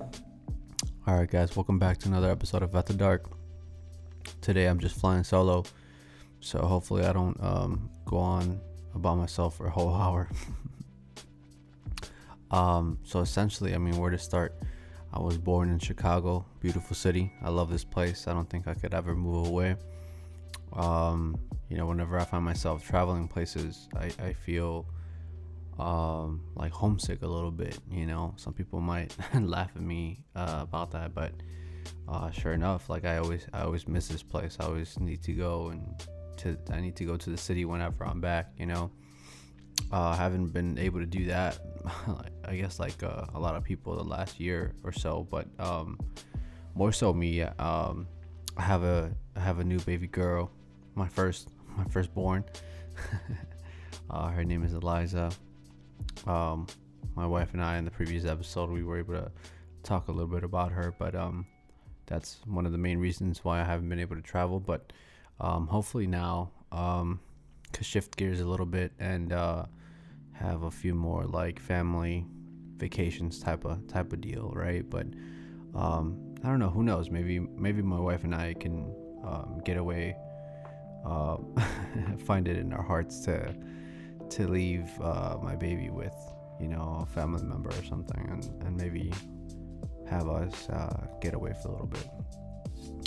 All right, guys, welcome back to another episode of At the Dark. Today I'm just flying solo, so hopefully I don't um, go on about myself for a whole hour. um, so essentially, I mean, where to start? I was born in Chicago, beautiful city. I love this place. I don't think I could ever move away. Um, you know, whenever I find myself traveling places, I, I feel um, like homesick a little bit. You know, some people might laugh at me uh, about that, but uh, sure enough, like I always, I always miss this place. I always need to go and to, I need to go to the city whenever I'm back. You know, uh, I haven't been able to do that. I guess like uh, a lot of people the last year or so, but um, more so me. Um, I have a, I have a new baby girl, my first, my firstborn. uh, her name is Eliza um, my wife and I in the previous episode we were able to talk a little bit about her, but um, that's one of the main reasons why I haven't been able to travel. But um, hopefully now, um, could shift gears a little bit and uh, have a few more like family vacations type of type of deal, right? But um, I don't know. Who knows? Maybe maybe my wife and I can um, get away, uh, find it in our hearts to to leave uh, my baby with, you know, a family member or something, and, and maybe have us uh, get away for a little bit.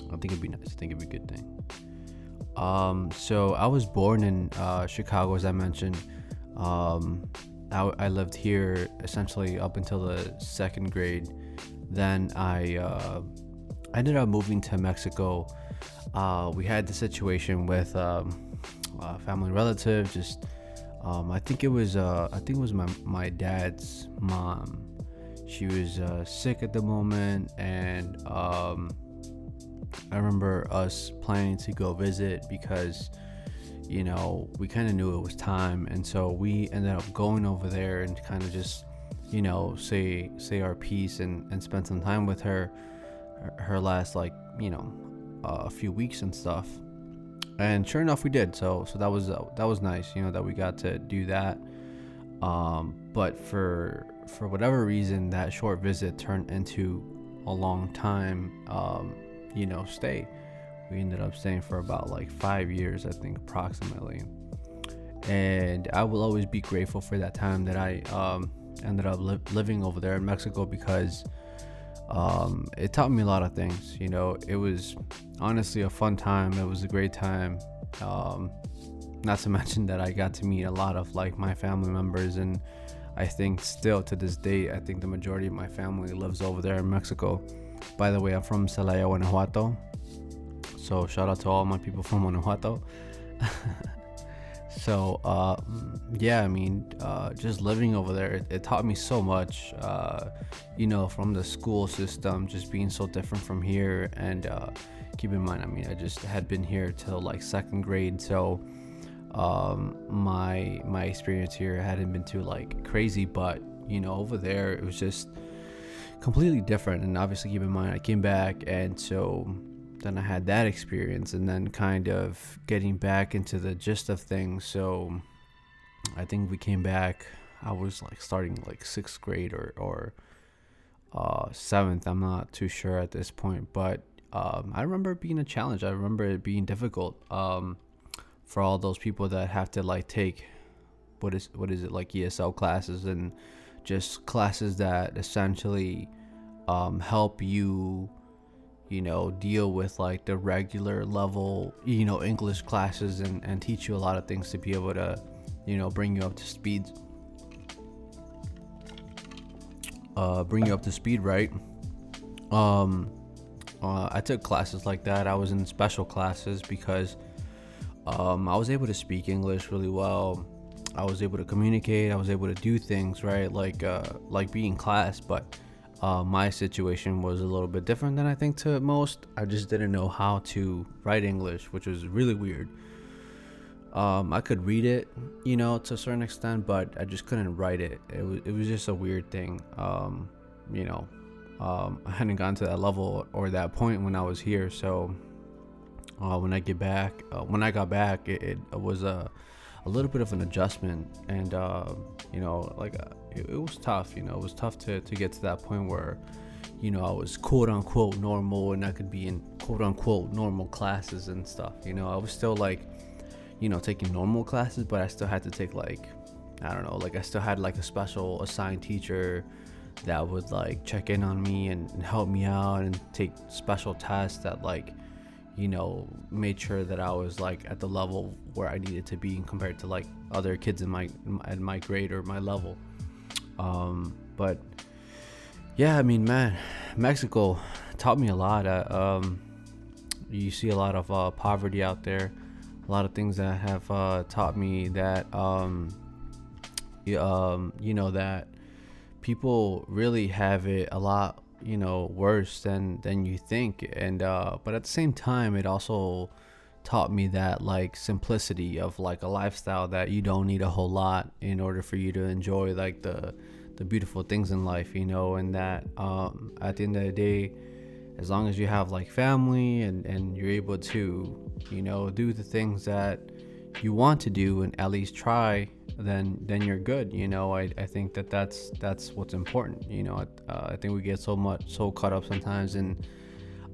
I think it'd be nice. I think it'd be a good thing. Um, so I was born in uh, Chicago, as I mentioned. Um, I, I, lived here essentially up until the second grade. Then I, uh, ended up moving to Mexico. Uh, we had the situation with um, a family relative just um, I think it was uh, I think it was my my dad's mom. She was uh, sick at the moment, and um, I remember us planning to go visit because you know we kind of knew it was time, and so we ended up going over there and kind of just you know say say our piece and and spend some time with her her last like you know uh, a few weeks and stuff and sure enough we did. So so that was uh, that was nice you know that we got to do that. Um, but for for whatever reason that short visit turned into a long time um, you know stay. We ended up staying for about like five years i think approximately. And i will always be grateful for that time that i um, ended up li- living over there in mexico because um, it taught me a lot of things. You know, it was honestly a fun time. It was a great time. Um, not to mention that I got to meet a lot of like my family members, and I think still to this day, I think the majority of my family lives over there in Mexico. By the way, I'm from Celaya, Guanajuato. So shout out to all my people from Guanajuato. so uh, yeah i mean uh, just living over there it, it taught me so much uh, you know from the school system just being so different from here. And uh, keep in mind i mean i just had been here till like second grade. So um, my my experience here hadn't been too like crazy. But you know over there it was just completely different. And obviously keep in mind i came back. And so then I had that experience and then kind of getting back into the gist of things. So I think we came back. I was like starting like sixth grade or, or uh, seventh. I'm not too sure at this point, but um, I remember being a challenge. I remember it being difficult um, for all those people that have to like take what is what is it like ESL classes and just classes that essentially um, help you you know, deal with like the regular level, you know, English classes and, and teach you a lot of things to be able to, you know, bring you up to speed. Uh, bring you up to speed, right? Um, uh, I took classes like that. I was in special classes because um, I was able to speak English really well. I was able to communicate. I was able to do things right, like uh, like be in class, but uh, my situation was a little bit different than I think to most. I just didn't know how to write English, which was really weird. Um, I could read it, you know, to a certain extent, but I just couldn't write it. It was, it was just a weird thing. Um, you know, um, I hadn't gotten to that level or that point when I was here. So uh, when I get back, uh, when I got back, it, it was a, a little bit of an adjustment, and uh, you know, like uh, it, it was tough. You know, it was tough to, to get to that point where you know, I was quote unquote normal and I could be in quote unquote normal classes and stuff. You know, I was still like, you know, taking normal classes, but I still had to take like, I don't know, like I still had like a special assigned teacher that would like check in on me and, and help me out and take special tests that like, you know, made sure that I was like at the level where I needed to be compared to like other kids in my in my grade or my level. Um, but yeah, I mean, man, Mexico taught me a lot. Um, you see a lot of uh, poverty out there, a lot of things that have uh, taught me that, um, you, um, you know, that people really have it a lot, you know, worse than than you think. And uh, but at the same time, it also taught me that like simplicity of like a lifestyle that you don't need a whole lot in order for you to enjoy like the the beautiful things in life, you know, and that um, at the end of the day, as long as you have like family and, and you're able to, you know, do the things that you want to do and at least try, then then you're good. You know, I, I think that that's that's what's important. You know, uh, I think we get so much so caught up sometimes in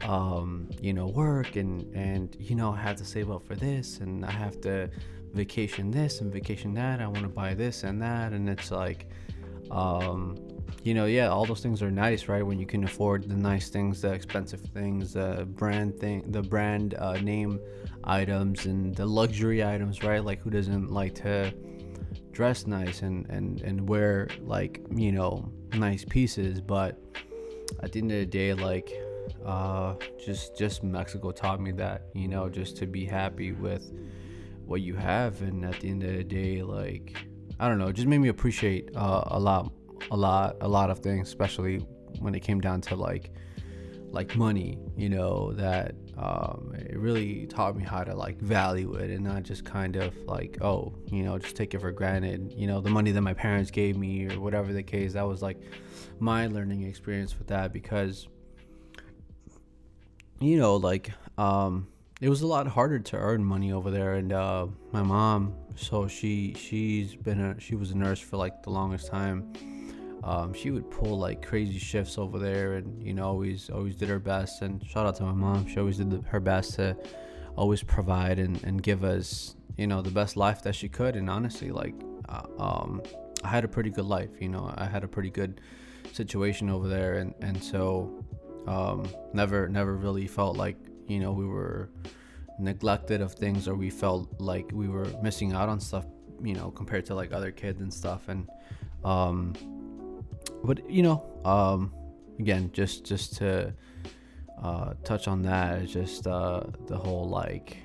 um, you know work and and you know I have to save up for this and I have to vacation this and vacation that. I want to buy this and that, and it's like um, you know, yeah, all those things are nice, right? When you can afford the nice things, the expensive things, the brand thing, the brand uh, name items, and the luxury items, right? Like, who doesn't like to dress nice and and and wear like you know nice pieces? But at the end of the day, like, uh, just just Mexico taught me that, you know, just to be happy with what you have, and at the end of the day, like I don't know, it just made me appreciate uh, a lot, a lot, a lot of things, especially when it came down to like, like money. You know that um, it really taught me how to like value it and not just kind of like, oh, you know, just take it for granted. You know, the money that my parents gave me or whatever the case. That was like my learning experience with that because, you know, like um, it was a lot harder to earn money over there, and uh, my mom so she she's been a she was a nurse for like the longest time. Um, she would pull like crazy shifts over there and you know always always did her best. And shout out to my mom. She always did the, her best to always provide and, and give us you know the best life that she could. And honestly like uh, um, i had a pretty good life you know i had a pretty good situation over there. And and so um, never never really felt like you know we were neglected of things or we felt like we were missing out on stuff you know compared to like other kids and stuff. And um but you know um again just just to uh touch on that just uh the whole like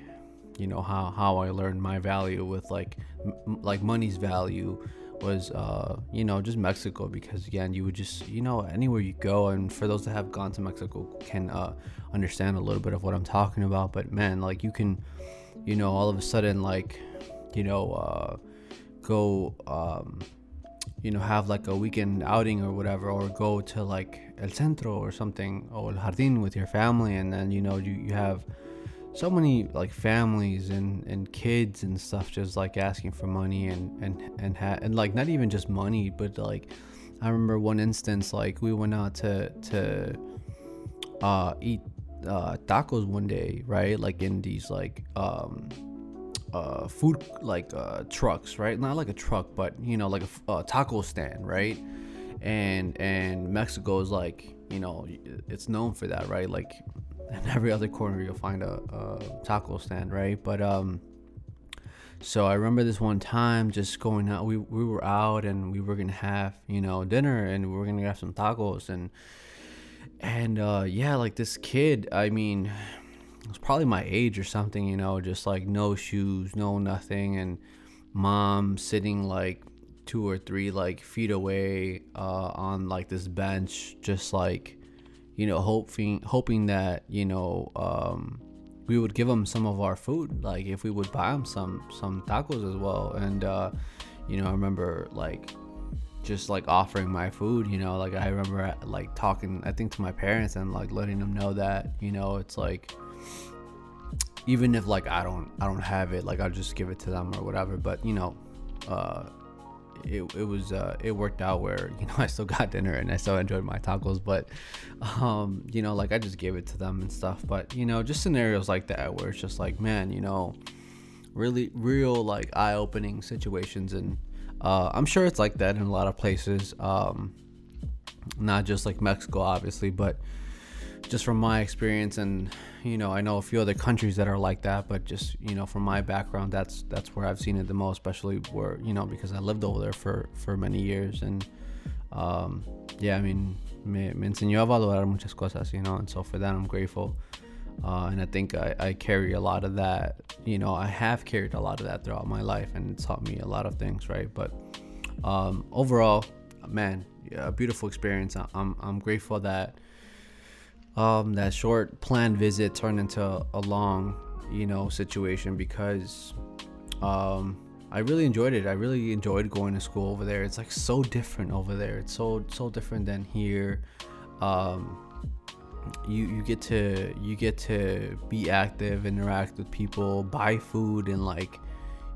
you know how how i learned my value with like m- like money's value was uh, you know just Mexico because again you would just you know anywhere you go and for those that have gone to Mexico can uh, understand a little bit of what I'm talking about but man like you can you know all of a sudden like you know uh, go um, you know have like a weekend outing or whatever or go to like El Centro or something or El Jardín with your family and then you know you, you have so many like families and and kids and stuff just like asking for money and and and ha- and like not even just money but like i remember one instance like we went out to to uh eat uh tacos one day right? Like in these like um uh food like uh trucks right? Not like a truck but you know like a uh, taco stand right? And and mexico is like you know it's known for that right? Like in every other corner you'll find a, a taco stand, right? But um, so I remember this one time just going out. We we were out and we were gonna have you know dinner and we were gonna have some tacos and and uh, yeah, like this kid. I mean, it was probably my age or something. You know, just like no shoes, no nothing, and mom sitting like two or three like feet away uh, on like this bench, just like you know, hoping hoping that you know um, we would give them some of our food, like if we would buy them some some tacos as well. And uh, you know, I remember like just like offering my food. You know, like I remember like talking, I think to my parents and like letting them know that you know it's like even if like I don't I don't have it, like I'll just give it to them or whatever. But you know, uh, it, it was uh, it worked out where you know I still got dinner and I still enjoyed my tacos, but um, you know like I just gave it to them and stuff. But you know just scenarios like that where it's just like man, you know, really real like eye opening situations, and uh, I'm sure it's like that in a lot of places, um, not just like Mexico obviously, but just from my experience and you know i know a few other countries that are like that but just you know from my background that's that's where i've seen it the most especially where you know because i lived over there for for many years and um yeah i mean me, me enseñó a valorar muchas cosas you know and so for that i'm grateful uh, and I think I, I carry a lot of that. You know, I have carried a lot of that throughout my life, and it taught me a lot of things, right? But um, overall, man, yeah, a beautiful experience. I'm I'm grateful that um, that short planned visit turned into a long, you know, situation because um, I really enjoyed it. I really enjoyed going to school over there. It's like so different over there. It's so so different than here. Um, you you get to you get to be active, interact with people, buy food, and like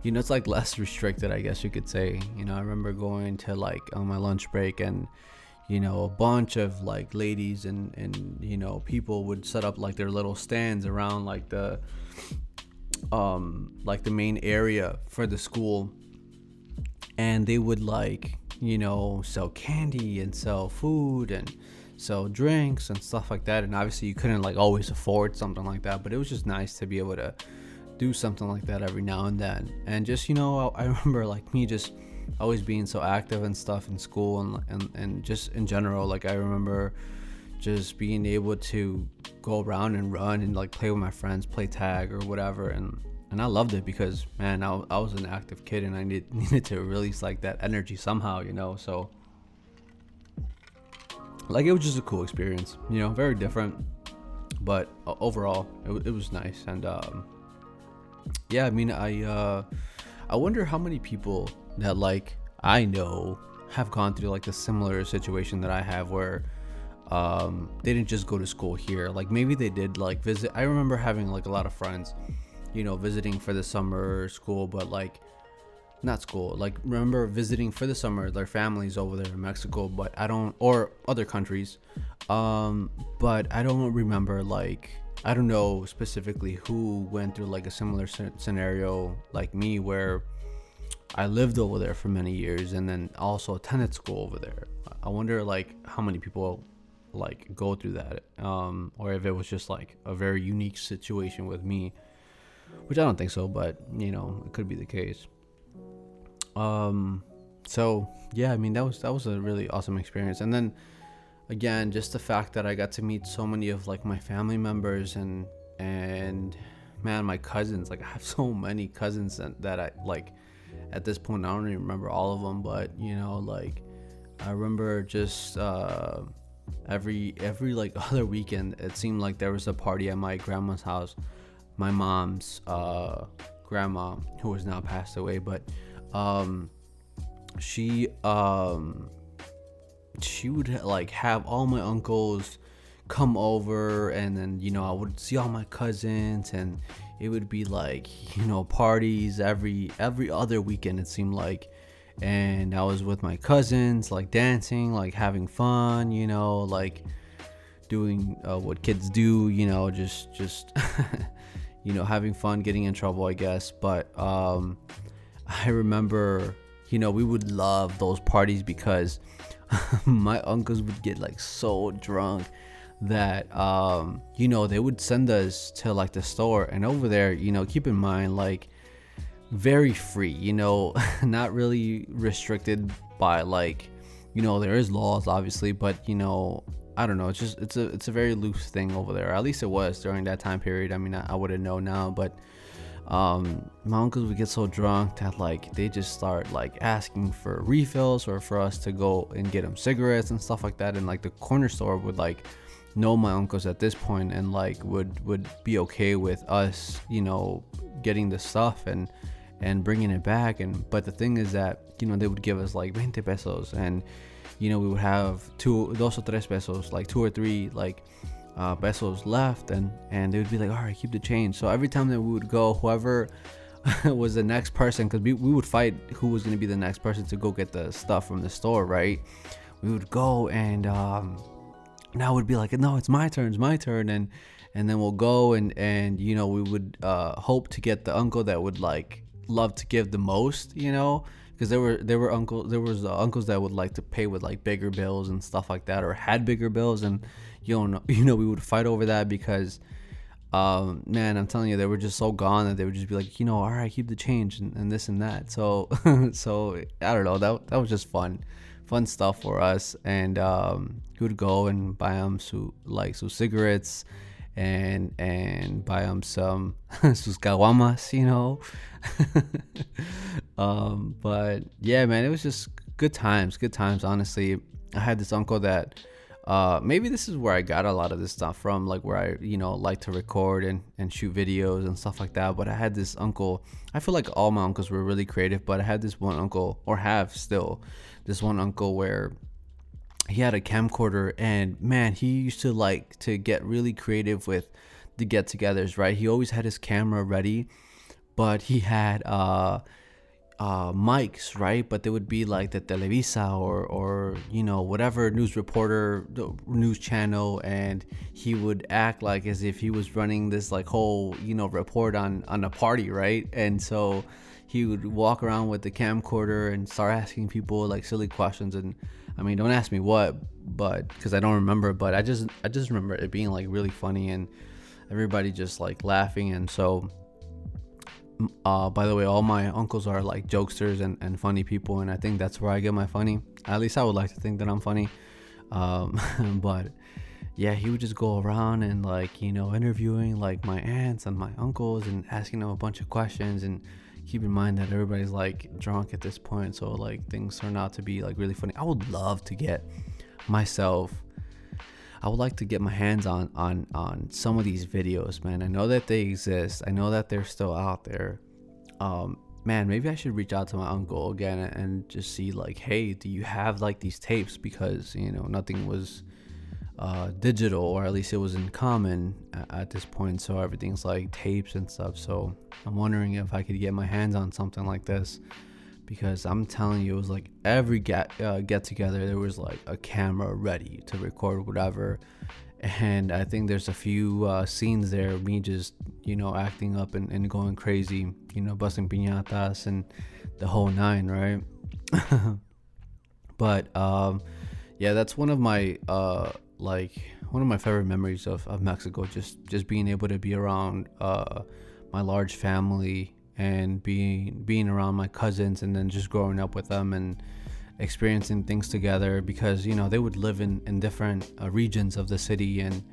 you know it's like less restricted. I guess you could say. You know, I remember going to like on my lunch break and you know a bunch of like ladies and and you know people would set up like their little stands around like the um like the main area for the school. And they would like you know sell candy and sell food and sell drinks and stuff like that. And obviously you couldn't like always afford something like that but it was just nice to be able to do something like that every now and then. And just you know i, remember like me just always being so active and stuff in school and, and and just in general like i remember just being able to go around and run and like play with my friends play tag or whatever. And and i loved it because man i, I was an active kid and i need, needed to release like that energy somehow you know? So like it was just a cool experience you know very different. But overall it, it was nice. And um yeah i mean i uh i wonder how many people that like I know have gone through like a similar situation that I have where um, they didn't just go to school here. Like maybe they did like visit. I remember having like a lot of friends, you know, visiting for the summer school, but like not school. Like remember visiting for the summer their families over there in Mexico, but I don't or other countries. Um, but I don't remember like I don't know specifically who went through like a similar scenario like me where I lived over there for many years and then also attended school over there. I wonder like how many people like go through that um, or if it was just like a very unique situation with me which I don't think so but you know it could be the case um so yeah I mean that was that was a really awesome experience and then again just the fact that I got to meet so many of like my family members and and man my cousins like I have so many cousins that, that I like at this point, I don't even remember all of them, but you know, like I remember just uh, every every like other weekend, it seemed like there was a party at my grandma's house. My mom's uh, grandma, who has now passed away, but um, she um, she would like have all my uncles come over and then you know I would see all my cousins and it would be like you know parties every every other weekend it seemed like. And I was with my cousins like dancing like having fun you know like doing uh, what kids do you know just just you know having fun getting in trouble I guess. But um I remember you know we would love those parties because my uncles would get like so drunk that um you know they would send us to like the store. And over there you know keep in mind like very free you know not really restricted by like you know there is laws obviously but you know i don't know. It's just it's a it's a very loose thing over there. At least it was during that time period. I mean i, I wouldn't know now but um my uncles would get so drunk that like they just start like asking for refills or for us to go and get them cigarettes and stuff like that. And like the corner store would like know my uncles at this point and like would would be okay with us you know getting the stuff and and bringing it back. And but the thing is that you know they would give us like 20 pesos. And you know we would have two dos o tres pesos like two or three like uh, pesos left. And and they would be like all right keep the change. So every time that we would go whoever was the next person because we, we would fight who was going to be the next person to go get the stuff from the store right? We would go and um now would be like no it's my turn it's my turn and and then we'll go and and you know we would uh hope to get the uncle that would like love to give the most you know because there were there were uncles there was uh, uncles that would like to pay with like bigger bills and stuff like that or had bigger bills and you know you know we would fight over that because um, man, I'm telling you, they were just so gone that they would just be like, you know, all right, keep the change and, and this and that. So, so I don't know. That that was just fun, fun stuff for us. And um, he would go and buy them some like some cigarettes, and and buy him some sus caguamas, you know. um, but yeah, man, it was just good times, good times. Honestly, I had this uncle that uh, maybe this is where I got a lot of this stuff from, like where I, you know, like to record and, and shoot videos and stuff like that. But I had this uncle, I feel like all my uncles were really creative, but I had this one uncle, or have still, this one uncle where he had a camcorder and man, he used to like to get really creative with the get togethers, right? He always had his camera ready, but he had, uh, uh, mics, right? But they would be like the Televisa or, or you know whatever news reporter, news channel, and he would act like as if he was running this like whole you know report on on a party, right? And so he would walk around with the camcorder and start asking people like silly questions. And I mean, don't ask me what, but because I don't remember, but I just I just remember it being like really funny and everybody just like laughing, and so uh, by the way, all my uncles are like jokesters and, and funny people, and I think that's where I get my funny. At least I would like to think that I'm funny. Um, but yeah, he would just go around and like you know interviewing like my aunts and my uncles and asking them a bunch of questions. And keep in mind that everybody's like drunk at this point, so like things turn out to be like really funny. I would love to get myself I would like to get my hands on on on some of these videos, man. I know that they exist. I know that they're still out there. Um, man, maybe I should reach out to my uncle again and just see like, hey, do you have like these tapes? Because you know nothing was uh, digital, or at least it was in common at, this point. So everything's like tapes and stuff. So I'm wondering if I could get my hands on something like this because I'm telling you, it was like every get uh, get together, there was like a camera ready to record whatever. And I think there's a few uh, scenes there, me just you know acting up and, and going crazy, you know, busting piñatas and the whole nine, right? but um, yeah, that's one of my uh, like one of my favorite memories of, of Mexico. Just just being able to be around uh, my large family and being being around my cousins and then just growing up with them and experiencing things together because you know they would live in in different uh, regions of the city and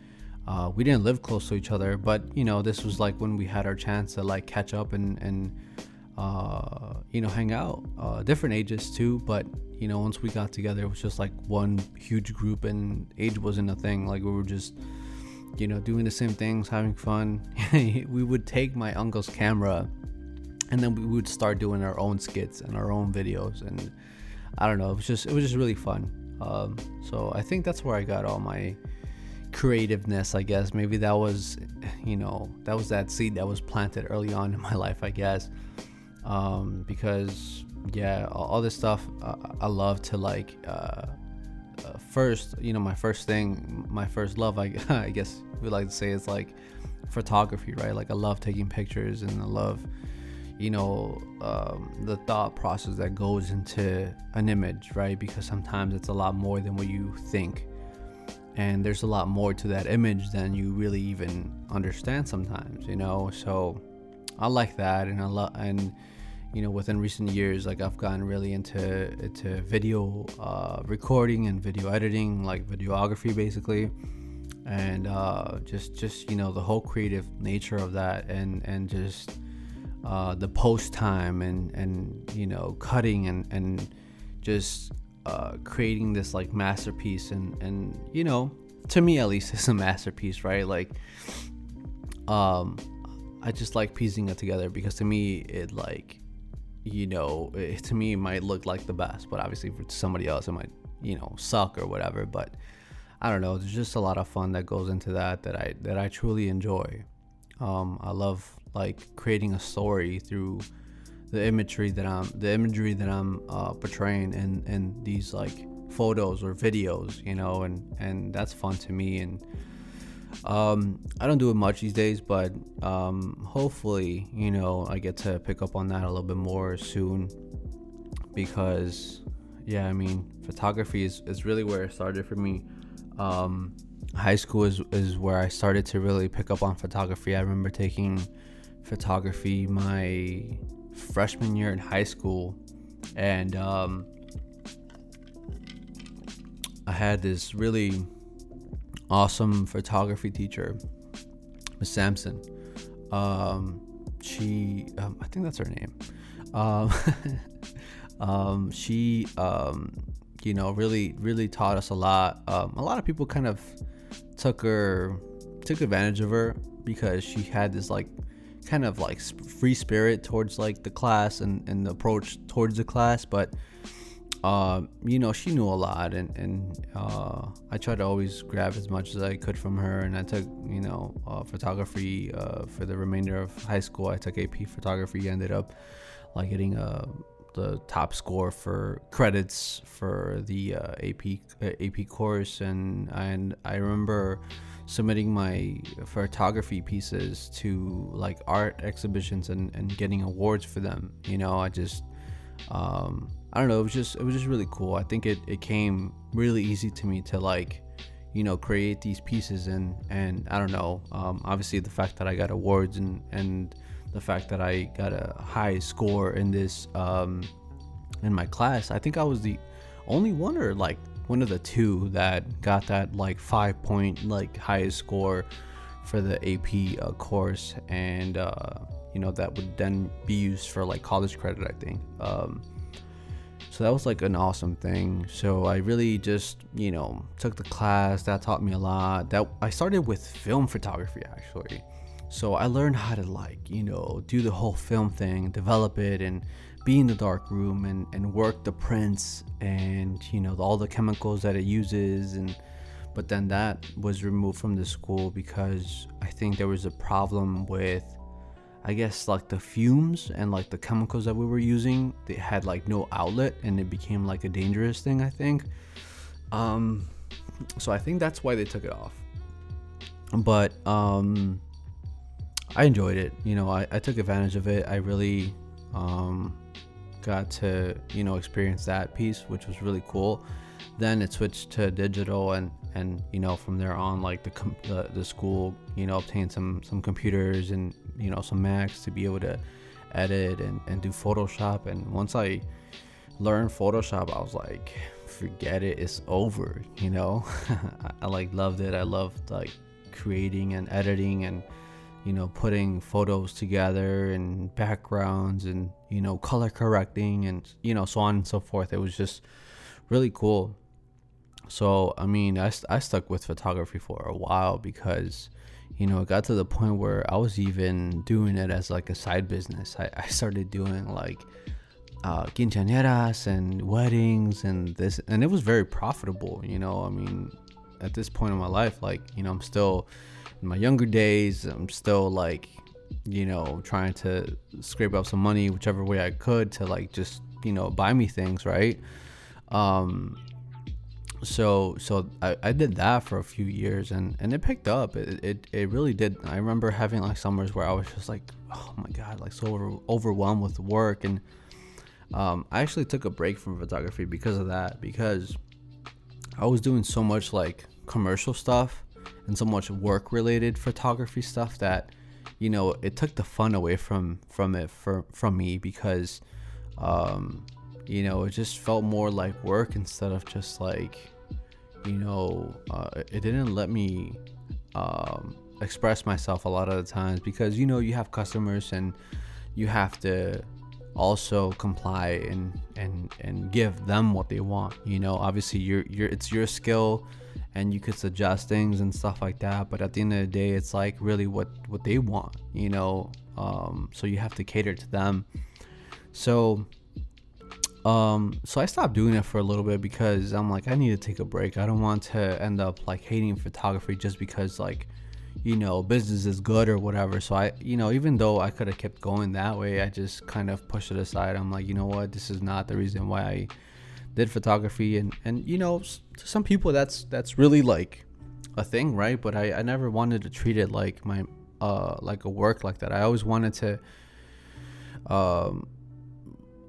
uh, we didn't live close to each other but you know this was like when we had our chance to like catch up and and uh, you know hang out uh, different ages too but you know once we got together it was just like one huge group and age wasn't a thing. Like we were just you know doing the same things having fun. We would take my uncle's camera and then we would start doing our own skits and our own videos and i don't know it was just it was just really fun. Um, so i think that's where i got all my creativeness i guess. Maybe that was you know that was that seed that was planted early on in my life i guess um, because yeah all, all this stuff uh, i love to like uh, uh, first you know my first thing my first love i, I guess we like to say is like photography right? Like i love taking pictures and i love you know um, the thought process that goes into an image right? Because sometimes it's a lot more than what you think. And there's a lot more to that image than you really even understand sometimes you know? So i like that and i love and you know within recent years like i've gotten really into into video uh, recording and video editing like videography basically. And uh, just just you know the whole creative nature of that and and just uh, the post time and and you know cutting and and just uh, creating this like masterpiece and and you know to me at least it's a masterpiece right? Like um i just like piecing it together because to me it like you know it, to me it might look like the best but obviously for somebody else it might you know suck or whatever but i don't know there's just a lot of fun that goes into that that i that i truly enjoy Um, I love like creating a story through the imagery that I'm the imagery that I'm uh, portraying in in these like photos or videos, you know, and and that's fun to me. And um, I don't do it much these days, but um, hopefully, you know, I get to pick up on that a little bit more soon because, yeah, I mean, photography is, is really where it started for me. Um, high school is, is where I started to really pick up on photography. I remember taking photography my freshman year in high school, and um, I had this really awesome photography teacher, Miss Sampson. Um, she, um, I think that's her name. Um, um, she, um, you know, really, really taught us a lot. Um, a lot of people kind of took her, took advantage of her because she had this like kind of like free spirit towards like the class and, and the approach towards the class, but uh, you know, she knew a lot, and and uh, I tried to always grab as much as I could from her. And I took, you know, uh, photography uh, for the remainder of high school. I took AP photography. Ended up like getting uh, the top score for credits for the uh, AP AP course, and and I remember submitting my photography pieces to like art exhibitions and, and getting awards for them. You know, I just um, I don't know. It was just it was just really cool. I think it, it came really easy to me to like, you know, create these pieces and and I don't know. Um, obviously, the fact that I got awards and and the fact that I got a high score in this um, in my class. I think I was the only one or like one of the two that got that like five point like highest score for the AP uh, course and. Uh, you know that would then be used for like college credit i think um, so that was like an awesome thing. So i really just you know took the class. That taught me a lot. That i started with film photography actually. So i learned how to like you know do the whole film thing develop it and be in the dark room and, and work the prints and you know all the chemicals that it uses and but then that was removed from the school because i think there was a problem with I guess like the fumes and like the chemicals that we were using, they had like no outlet and it became like a dangerous thing, I think. Um so I think that's why they took it off. But um I enjoyed it. You know, I, I took advantage of it. I really um got to, you know, experience that piece, which was really cool. Then it switched to digital and and you know from there on like the the, the school you know obtained some some computers and you know some Macs to be able to edit and, and do Photoshop. And once I learned Photoshop, I was like, forget it, it's over. You know, I, I like loved it. I loved like creating and editing and you know putting photos together and backgrounds and you know color correcting and you know so on and so forth. It was just really cool. So I mean, I, I stuck with photography for a while because you know, it got to the point where I was even doing it as like a side business. I, I started doing like uh, quinceañeras and weddings and this, and it was very profitable. You know, I mean, at this point in my life, like, you know, I'm still in my younger days, I'm still like, you know, trying to scrape up some money whichever way I could to like just, you know, buy me things, right? Um, so so I, I did that for a few years and and it picked up. It, it it really did. I remember having like summers where i was just like oh my god like so over, overwhelmed with work. And um, i actually took a break from photography because of that because i was doing so much like commercial stuff and so much work related photography stuff that you know it took the fun away from from it for from me because um you know it just felt more like work instead of just like you know uh, it didn't let me um, express myself a lot of the times because you know you have customers and you have to also comply and and and give them what they want you know? Obviously you're you're it's your skill and you could suggest things and stuff like that but at the end of the day it's like really what what they want you know? Um, so you have to cater to them. So um, so I stopped doing it for a little bit because I'm like, I need to take a break. I don't want to end up like hating photography just because like, you know business is good or whatever. So i you know even though i could have kept going that way i just kind of pushed it aside. I'm like you know what? This is not the reason why i did photography. And and you know to some people that's that's really like a thing right? But i i never wanted to treat it like my uh like a work like that. I always wanted to um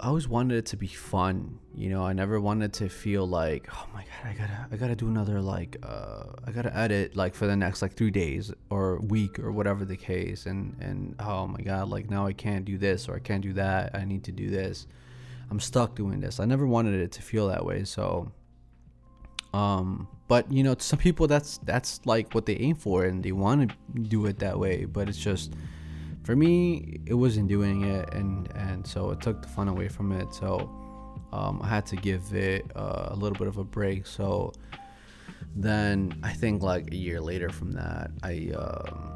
I always wanted it to be fun. You know, I never wanted to feel like, oh my god, I gotta, I gotta do another like, uh, I gotta edit like for the next like three days or week or whatever the case, and and oh my god, like now I can't do this or I can't do that. I need to do this. I'm stuck doing this. I never wanted it to feel that way. So, um, but you know, to some people that's that's like what they aim for and they want to do it that way. But it's just for me, it wasn't doing it, and and so it took the fun away from it. So um, I had to give it uh, a little bit of a break. So then I think like a year later from that, I um,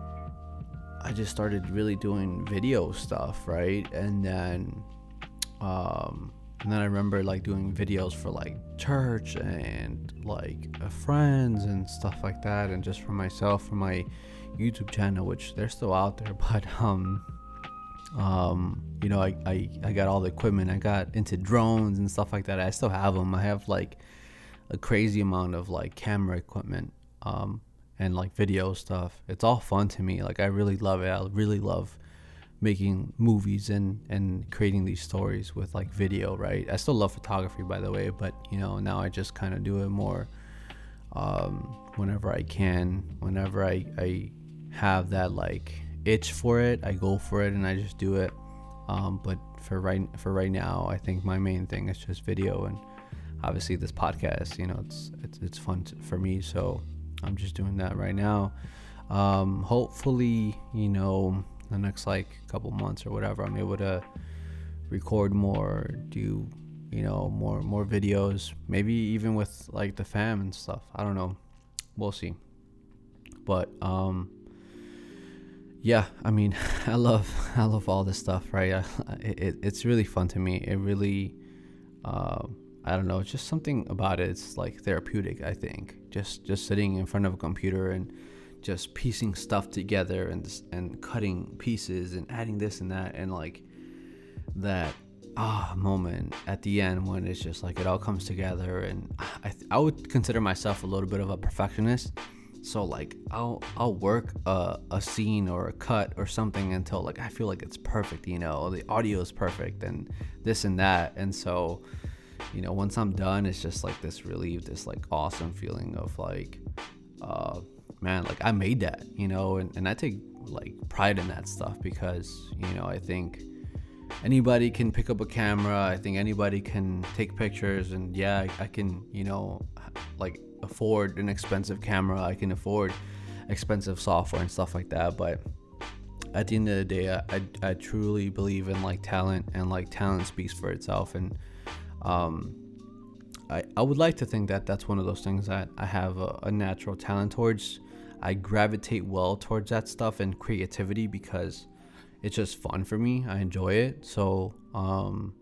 I just started really doing video stuff, right? And then um, and then I remember like doing videos for like church and like uh, friends and stuff like that, and just for myself for my YouTube channel, which they're still out there, but um, um, you know, I, I I got all the equipment. I got into drones and stuff like that. I still have them. I have like a crazy amount of like camera equipment, um, and like video stuff. It's all fun to me. Like I really love it. I really love making movies and and creating these stories with like video right i still love photography by the way but you know now i just kind of do it more um, whenever i can whenever i i have that like itch for it, I go for it and I just do it. Um, but for right for right now, I think my main thing is just video and obviously this podcast. You know, it's it's it's fun to, for me, so I'm just doing that right now. Um, hopefully, you know, the next like couple months or whatever, I'm able to record more, do you know more more videos, maybe even with like the fam and stuff. I don't know, we'll see. But um, yeah i mean i love i love all this stuff right? I, it, it's really fun to me. It really uh, i don't know it's just something about it it's like therapeutic i think. Just just sitting in front of a computer and just piecing stuff together and and cutting pieces and adding this and that and like that ah moment at the end when it's just like it all comes together and I, I would consider myself a little bit of a perfectionist so like I'll I'll work a, a scene or a cut or something until like I feel like it's perfect, you know, the audio is perfect and this and that. And so, you know, once I'm done, it's just like this relief, this like awesome feeling of like, uh, man, like I made that, you know, and, and I take like pride in that stuff because, you know, I think anybody can pick up a camera. I think anybody can take pictures and yeah, I, I can, you know, like afford an expensive camera. I can afford expensive software and stuff like that. But at the end of the day, I, I, truly believe in like talent and like talent speaks for itself. And um, I, I would like to think that that's one of those things that I have a, a natural talent towards. I gravitate well towards that stuff and creativity because it's just fun for me. I enjoy it. So, um,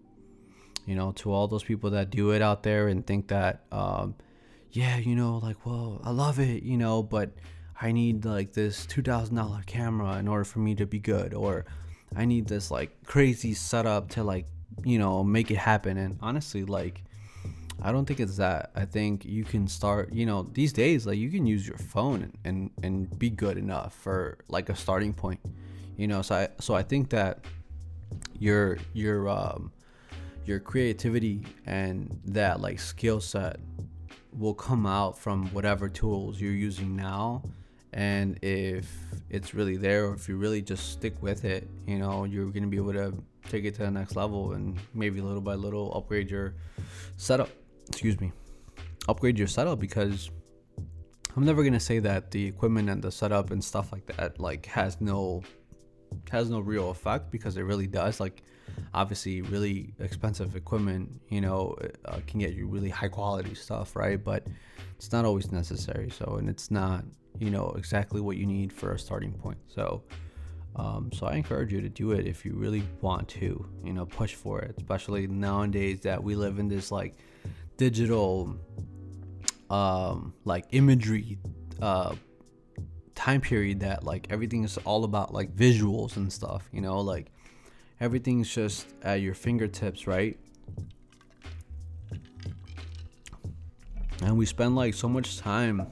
you know, to all those people that do it out there and think that, um, yeah, you know, like, well, I love it, you know, but I need like this $2,000 camera in order for me to be good, or I need this like crazy setup to like, you know, make it happen. And honestly, like, I don't think it's that. I think you can start, you know, these days, like, you can use your phone and, and, and be good enough for like a starting point, you know. So I, so I think that your, your, um, your creativity and that like skill set will come out from whatever tools you're using now. And if it's really there or if you really just stick with it you know you're going to be able to take it to the next level and maybe little by little upgrade your setup. Excuse me. Upgrade your setup because i'm never going to say that the equipment and the setup and stuff like that like has no has no real effect because it really does. Like obviously really expensive equipment you know uh, can get you really high quality stuff right? But it's not always necessary. So and it's not you know exactly what you need for a starting point. So um, so i encourage you to do it if you really want to you know push for it especially nowadays that we live in this like digital um like imagery uh time period that like everything is all about like visuals and stuff, you know, like everything's just at your fingertips, right? And we spend like so much time,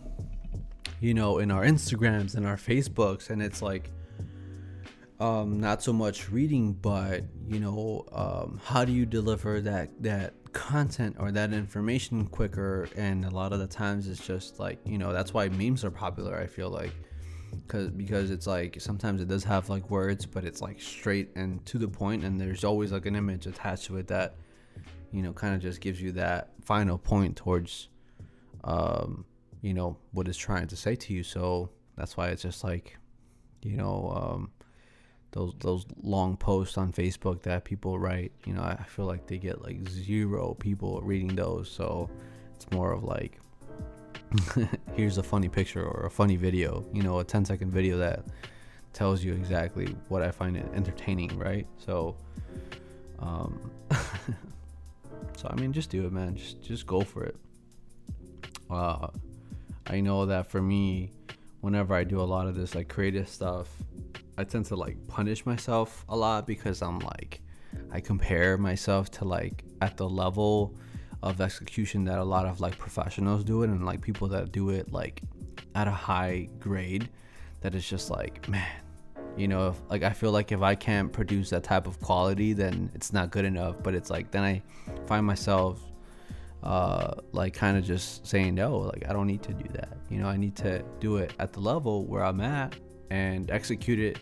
you know, in our Instagrams and our Facebooks, and it's like um, not so much reading, but you know, um, how do you deliver that that content or that information quicker? And a lot of the times, it's just like you know, that's why memes are popular. I feel like because because it's like sometimes it does have like words, but it's like straight and to the point, and there's always like an image attached to it that you know kind of just gives you that final point towards um, you know what it's trying to say to you. So that's why it's just like you know. Um, those those long posts on Facebook that people write, you know, I feel like they get like zero people reading those. So it's more of like here's a funny picture or a funny video, you know, a 10 second video that tells you exactly what I find entertaining, right? So um so I mean just do it, man. Just just go for it. Uh I know that for me whenever I do a lot of this like creative stuff, I tend to like punish myself a lot because I'm like I compare myself to like at the level of execution that a lot of like professionals do it and like people that do it like at a high grade that is just like man you know if, like i feel like if i can't produce that type of quality then it's not good enough. But it's like then i find myself uh like kind of just saying no like i don't need to do that. You know i need to do it at the level where i'm at and execute it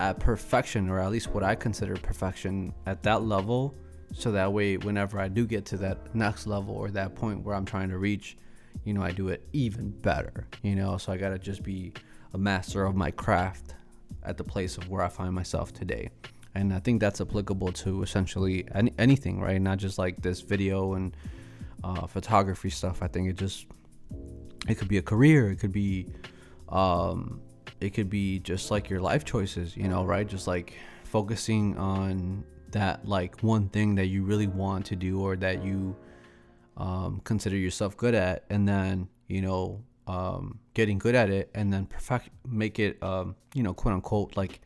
at perfection or at least what i consider perfection at that level so that way whenever i do get to that next level or that point where i'm trying to reach you know i do it even better you know? So i gotta just be a master of my craft at the place of where i find myself today. And i think that's applicable to essentially any, anything right? Not just like this video and uh, photography stuff. I think it just it could be a career. It could be um, it could be just like your life choices you know right? Just like focusing on that like one thing that you really want to do or that you um, consider yourself good at and then you know um, getting good at it and then perfect make it um, you know quote unquote like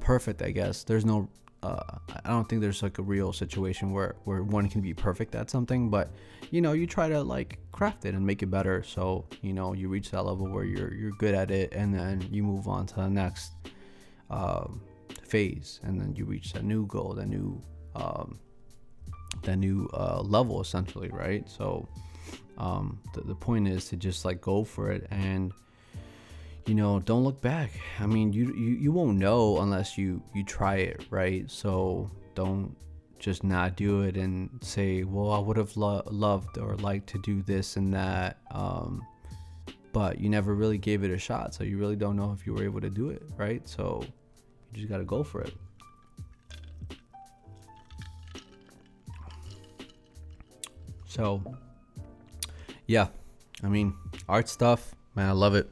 perfect i guess. There's no uh, i don't think there's like a real situation where where one can be perfect at something but you know you try to like craft it and make it better. So you know you reach that level where you're you're good at it and then you move on to the next um, phase and then you reach that new goal that new um, that new uh, level essentially right? So um, the, the point is to just like go for it and you know don't look back. I mean you, you you won't know unless you you try it right? So don't just not do it and say well i would have lo- loved or liked to do this and that um, but you never really gave it a shot so you really don't know if you were able to do it right? So you just got to go for it. So, yeah, I mean, art stuff, man, I love it.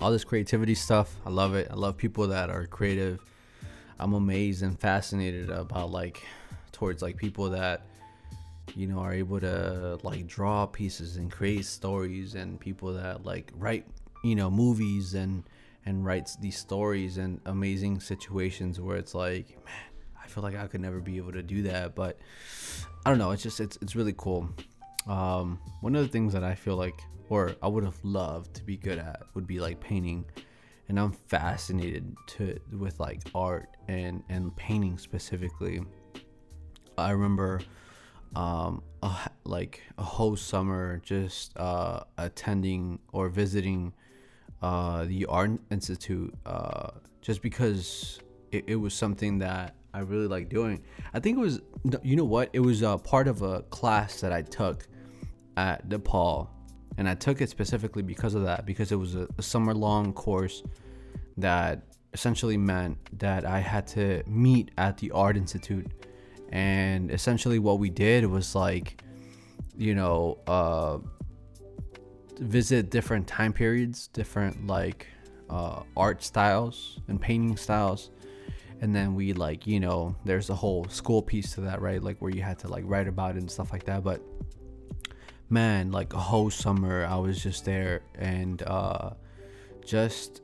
All this creativity stuff, I love it. I love people that are creative. I'm amazed and fascinated about like towards like people that you know are able to like draw pieces and create stories and people that like write you know movies and and writes these stories and amazing situations where it's like, man, I feel like I could never be able to do that. But I don't know. It's just it's it's really cool. Um, one of the things that I feel like, or I would have loved to be good at, would be like painting, and I'm fascinated to with like art and and painting specifically. I remember um, like a whole summer just uh, attending or visiting uh, the Art Institute uh, just because it, it, was something that I really like doing. I think it was, you know what? It was a part of a class that I took at DePaul. And I took it specifically because of that, because it was a, a summer long course that essentially meant that I had to meet at the Art Institute. And essentially, what we did was like, you know, uh, visit different time periods, different like uh, art styles and painting styles. And then we like, you know, there's a whole school piece to that, right? Like where you had to like write about it and stuff like that. But man, like a whole summer I was just there and uh just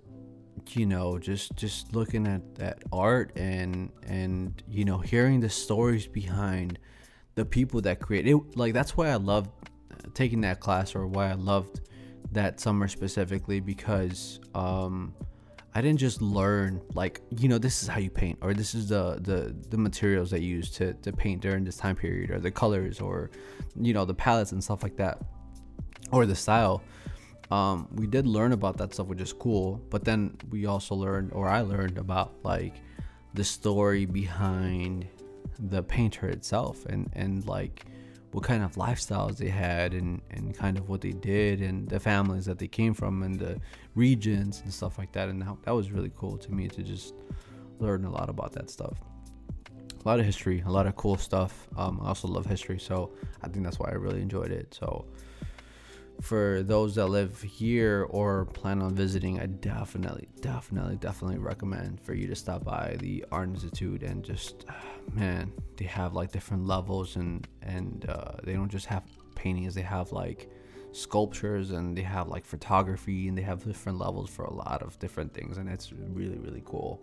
you know just just looking at at art and and you know hearing the stories behind the people that create it like that's why i loved taking that class or why i loved that summer specifically because um I didn't just learn like you know this is how you paint or this is the the the materials that you use to to paint during this time period or the colors or you know the palettes and stuff like that or the style. Um, we did learn about that stuff, which is cool. But then we also learned, or I learned about like the story behind the painter itself and and like what kind of lifestyles they had and, and kind of what they did and the families that they came from and the regions and stuff like that. And that was really cool to me to just learn a lot about that stuff. A lot of history, a lot of cool stuff. Um, I also love history, so I think that's why I really enjoyed it. So, for those that live here or plan on visiting, I definitely, definitely, definitely recommend for you to stop by the Art Institute and just, man, they have like different levels and and uh, they don't just have paintings; they have like sculptures and they have like photography and they have different levels for a lot of different things, and it's really, really cool.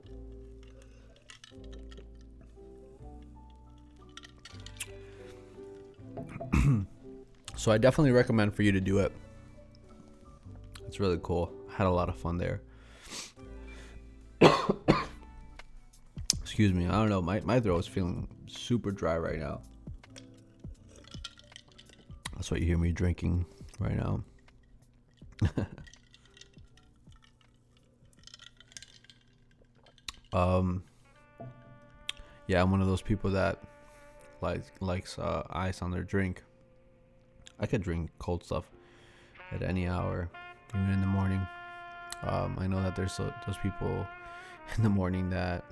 So I definitely recommend for you to do it. It's really cool. I had a lot of fun there. Excuse me. I don't know. My, my throat is feeling super dry right now. That's why you hear me drinking right now. um yeah, I'm one of those people that like likes uh, ice on their drink. I could drink cold stuff at any hour, even in the morning. Um, I know that there's those people in the morning that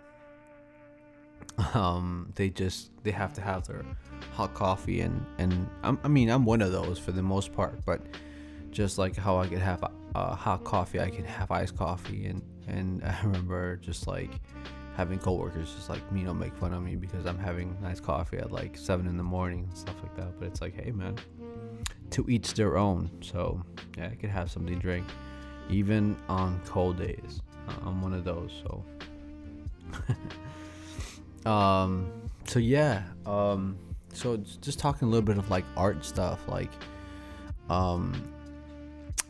um, they just they have to have their hot coffee and and I'm, i mean I'm one of those for the most part, but just like how I could have uh, hot coffee, I can have iced coffee, and and I remember just like having coworkers just like me you know make fun of me because I'm having nice coffee at like seven in the morning and stuff like that. But it's like, hey man, to each their own. So yeah, I could have something to drink, even on cold days. I'm one of those. So, um, so yeah, um, so just talking a little bit of like art stuff, like, um,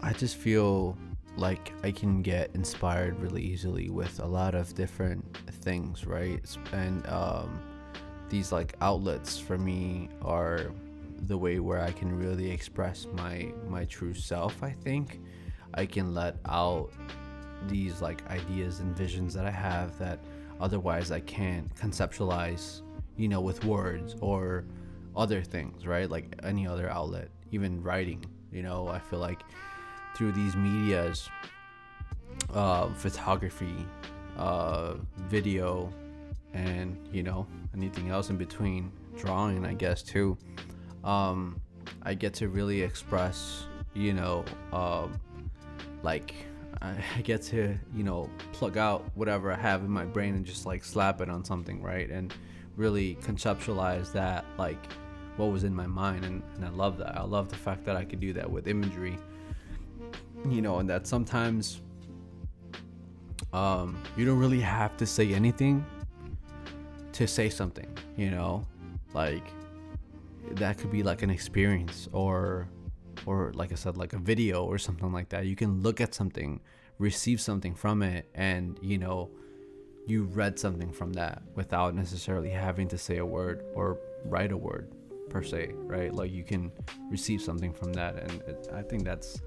I just feel like I can get inspired really easily with a lot of different things, right? And um, these like outlets for me are the way where I can really express my my true self. I think I can let out these like ideas and visions that I have that otherwise I can't conceptualize, you know, with words or other things, right? Like any other outlet, even writing. You know, I feel like through these medias, uh, photography, uh, video, and you know anything else in between, drawing, I guess too um, I get to really express, you know, um, like I get to, you know, plug out whatever I have in my brain and just like slap it on something, right? And really conceptualize that, like what was in my mind. And, and I love that. I love the fact that I could do that with imagery, you know, and that sometimes um, you don't really have to say anything to say something, you know, like that could be like an experience or or like I said like a video or something like that. You can look at something, receive something from it and you know you read something from that without necessarily having to say a word or write a word per se, right? Like you can receive something from that and it, I think that's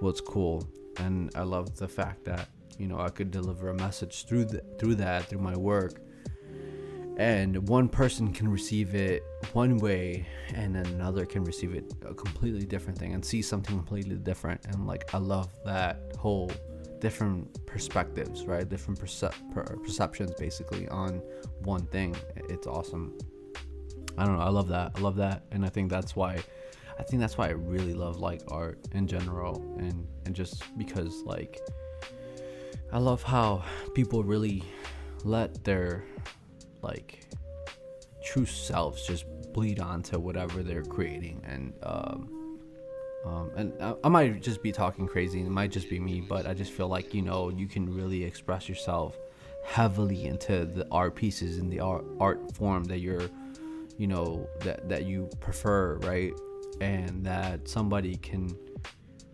what's cool and I love the fact that you know I could deliver a message through the, through that through my work and one person can receive it one way and then another can receive it a completely different thing and see something completely different. And like i love that whole different perspectives right? Different per- perceptions basically on one thing. It's awesome. I don't know. I love that. I love that. And i think that's why i think that's why i really love like art in general. And and just because like i love how people really let their like true selves just bleed onto whatever they're creating. And um, um, and I, I might just be talking crazy. It might just be me, but I just feel like you know you can really express yourself heavily into the art pieces in the art, art form that you're you know that that you prefer right? And that somebody can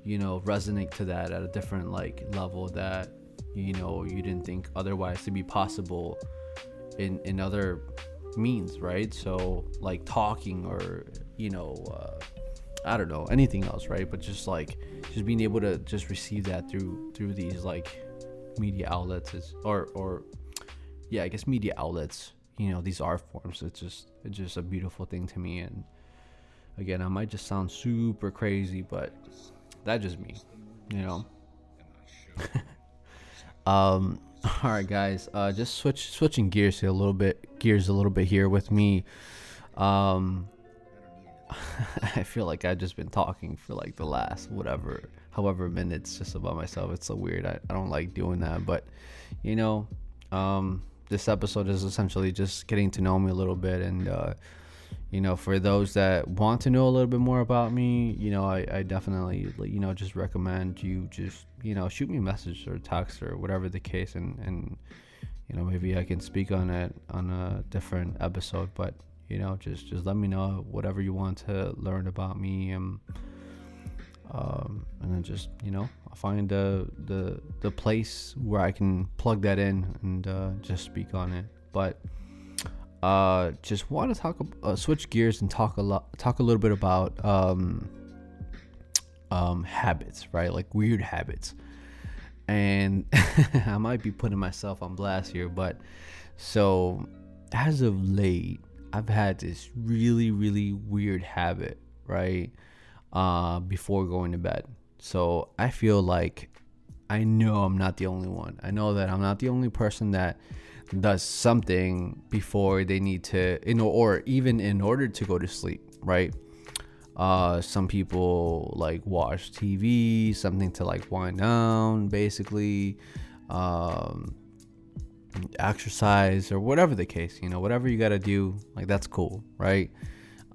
you know resonate to that at a different like level that you know you didn't think otherwise to be possible in in other means right? So like talking or you know uh, i don't know anything else right? But just like just being able to just receive that through through these like media outlets is or or yeah i guess media outlets you know these art forms it's just it's just a beautiful thing to me. And again i might just sound super crazy but that's just me you know? Um all right guys uh just switch switching gears here a little bit gears a little bit here with me. Um i feel like i've just been talking for like the last whatever however minutes just about myself. It's so weird. I, I don't like doing that but you know um this episode is essentially just getting to know me a little bit and uh, you know for those that want to know a little bit more about me you know I, I definitely you know just recommend you just you know shoot me a message or text or whatever the case and and you know maybe i can speak on it on a different episode but you know just just let me know whatever you want to learn about me and um, and then just you know find the the the place where I can plug that in and uh, just speak on it. But uh, just want to talk uh, switch gears and talk a lot talk a little bit about um, um, habits, right? Like weird habits. And I might be putting myself on blast here, but so as of late, I've had this really really weird habit, right? Uh, before going to bed so I feel like I know I'm not the only one. I know that I'm not the only person that does something before they need to, you know, or even in order to go to sleep, right? Uh, some people like watch TV, something to like wind down, basically, um, exercise or whatever the case, you know, whatever you gotta do, like that's cool, right?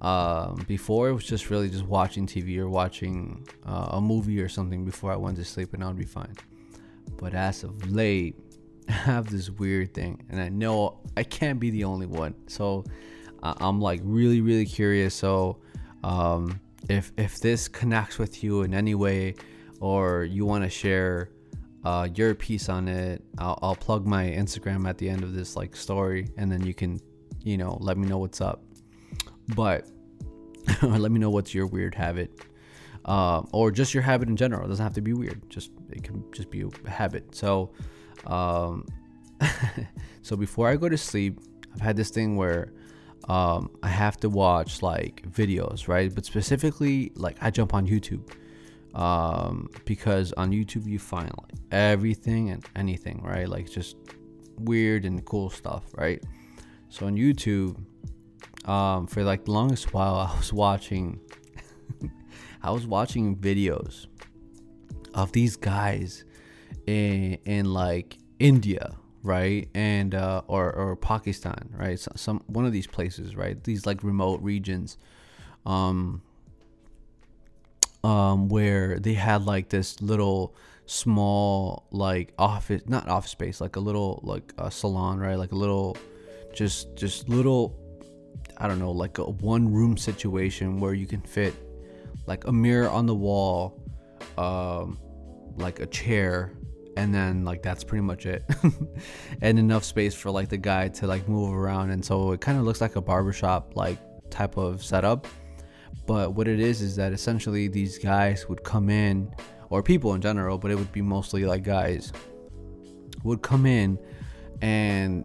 Um, before it was just really just watching TV or watching uh, a movie or something before I went to sleep, and I would be fine. But as of late, Have this weird thing, and I know I can't be the only one. So I'm like really, really curious. So um, if if this connects with you in any way, or you want to share uh, your piece on it, I'll, I'll plug my Instagram at the end of this like story, and then you can, you know, let me know what's up. But let me know what's your weird habit, uh, or just your habit in general. It doesn't have to be weird. Just it can just be a habit. So, um, so before I go to sleep, I've had this thing where um, I have to watch like videos, right? But specifically, like I jump on YouTube um, because on YouTube you find like everything and anything, right? Like just weird and cool stuff, right? So on YouTube, um, for like the longest while, I was watching, I was watching videos of these guys in in like India, right, and uh, or or Pakistan, right, so, some one of these places, right, these like remote regions, um, um, where they had like this little small like office, not office space, like a little like a salon, right, like a little, just just little I don't know, like a one room situation where you can fit like a mirror on the wall, um, like a chair, and then like that's pretty much it. and enough space for like the guy to like move around. And so it kind of looks like a barbershop like type of setup. But what it is is that essentially these guys would come in, or people in general, but it would be mostly like guys, would come in and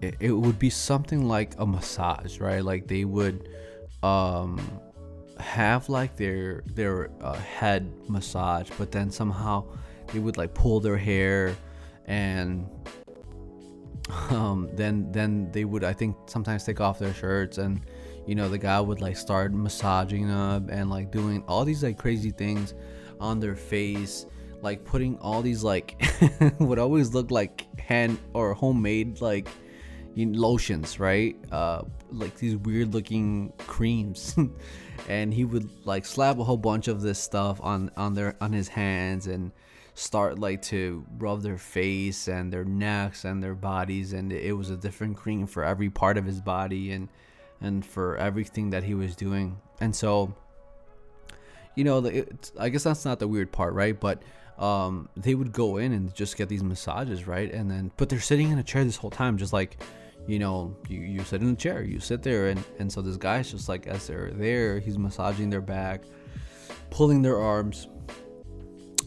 it, would be something like a massage, right? Like they would um have like their their uh, head massage, but then somehow they would like pull their hair and um then then they would I think sometimes take off their shirts and you know the guy would like start massaging them and like doing all these like crazy things on their face like putting all these like what always look like hand or homemade like you know, lotions, right? Uh, like these weird looking creams, and he would like slap a whole bunch of this stuff on on their on his hands and start like to rub their face and their necks and their bodies and it was a different cream for every part of his body and and for everything that he was doing. And so you know i guess that's not the weird part right? But um, they would go in and just get these massages right? And then but they're sitting in a chair this whole time just like you know you, you sit in a chair you sit there and and so this guy's just like as they're there he's massaging their back pulling their arms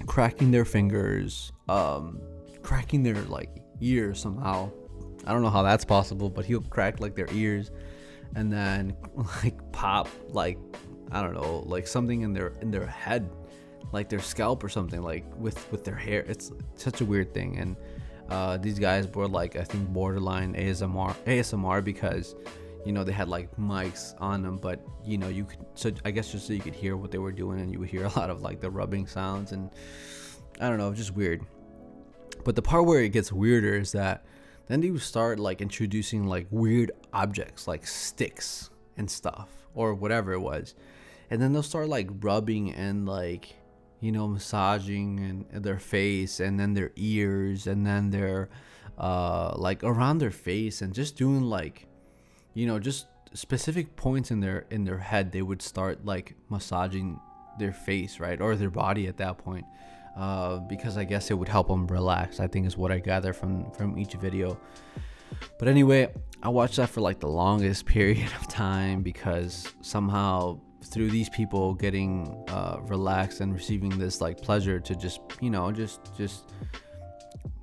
cracking their fingers, um, cracking their like ears somehow. I don't know how that's possible, but he'll crack like their ears, and then like pop like I don't know like something in their in their head, like their scalp or something like with with their hair. It's such a weird thing, and uh, these guys were like I think borderline ASMR ASMR because you know they had like mics on them but you know you could so i guess just so you could hear what they were doing and you would hear a lot of like the rubbing sounds and i don't know just weird. But the part where it gets weirder is that then they would start like introducing like weird objects like sticks and stuff or whatever it was. And then they'll start like rubbing and like you know massaging and their face and then their ears and then their uh like around their face and just doing like you know just specific points in their in their head they would start like massaging their face right or their body at that point uh, because i guess it would help them relax i think is what i gather from from each video. But anyway i watched that for like the longest period of time because somehow through these people getting uh, relaxed and receiving this like pleasure to just you know just just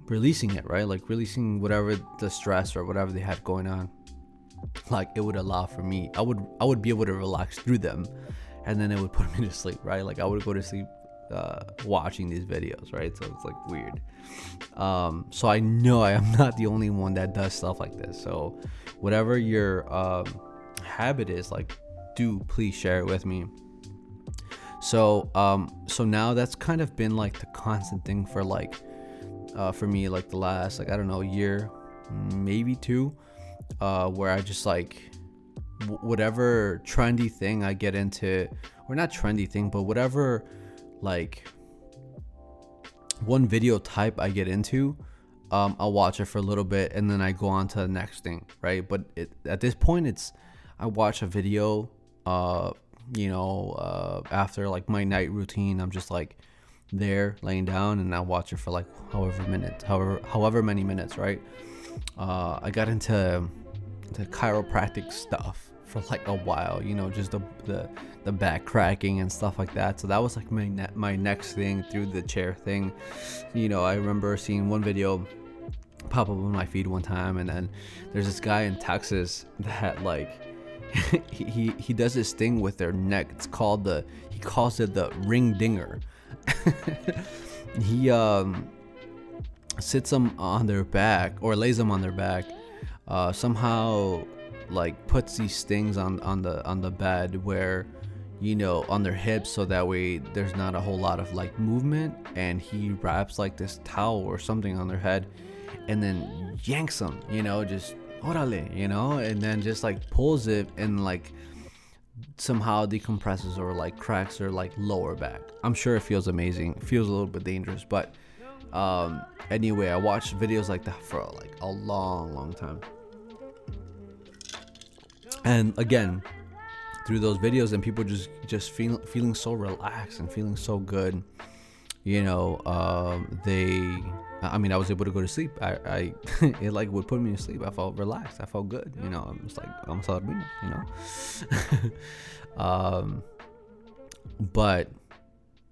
releasing it right like releasing whatever the stress or whatever they had going on like it would allow for me i would i would be able to relax through them and then it would put me to sleep right? Like i would go to sleep uh, watching these videos right? So it's like weird. Um, so i know i am not the only one that does stuff like this. So whatever your um, habit is like do please share it with me. So um so now that's kind of been like the constant thing for like uh for me like the last like i don't know year maybe two uh, where I just like w- whatever trendy thing I get into, or not trendy thing, but whatever like one video type I get into, um, I'll watch it for a little bit and then I go on to the next thing, right? But it, at this point, it's I watch a video, uh, you know, uh, after like my night routine, I'm just like there laying down and I watch it for like however minutes, however however many minutes, right? Uh, I got into the chiropractic stuff for like a while, you know, just the the, the back cracking and stuff like that. So that was like my ne- my next thing through the chair thing. You know, I remember seeing one video pop up on my feed one time, and then there's this guy in Texas that like he, he he does this thing with their neck. It's called the he calls it the ring dinger. he um sits them on their back or lays them on their back uh, somehow like puts these things on on the on the bed where you know on their hips so that way there's not a whole lot of like movement and he wraps like this towel or something on their head and then yanks them you know just orale you know and then just like pulls it and like somehow decompresses or like cracks their like lower back. I'm sure it feels amazing it feels a little bit dangerous but um anyway i watched videos like that for like a long long time. And again through those videos and people just just feel, feeling so relaxed and feeling so good you know um, they i mean i was able to go to sleep. I, I it like would put me to sleep. I felt relaxed. I felt good you know i'm just like i'm sorry you know. Um but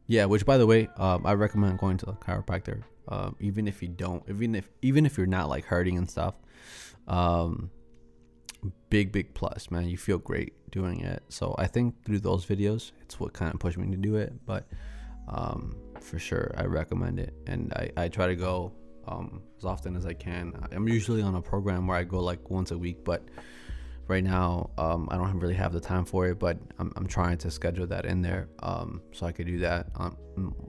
yeah which by the way um, i recommend going to a chiropractor um, even if you don't even if even if you're not like hurting and stuff. Um big big plus man. You feel great doing it. So i think through those videos it's what kind of pushed me to do it. But um, for sure i recommend it. And i, I try to go um, as often as i can. I'm usually on a program where i go like once a week but right now um, i don't really have the time for it but i'm, I'm trying to schedule that in there um, so i could do that on,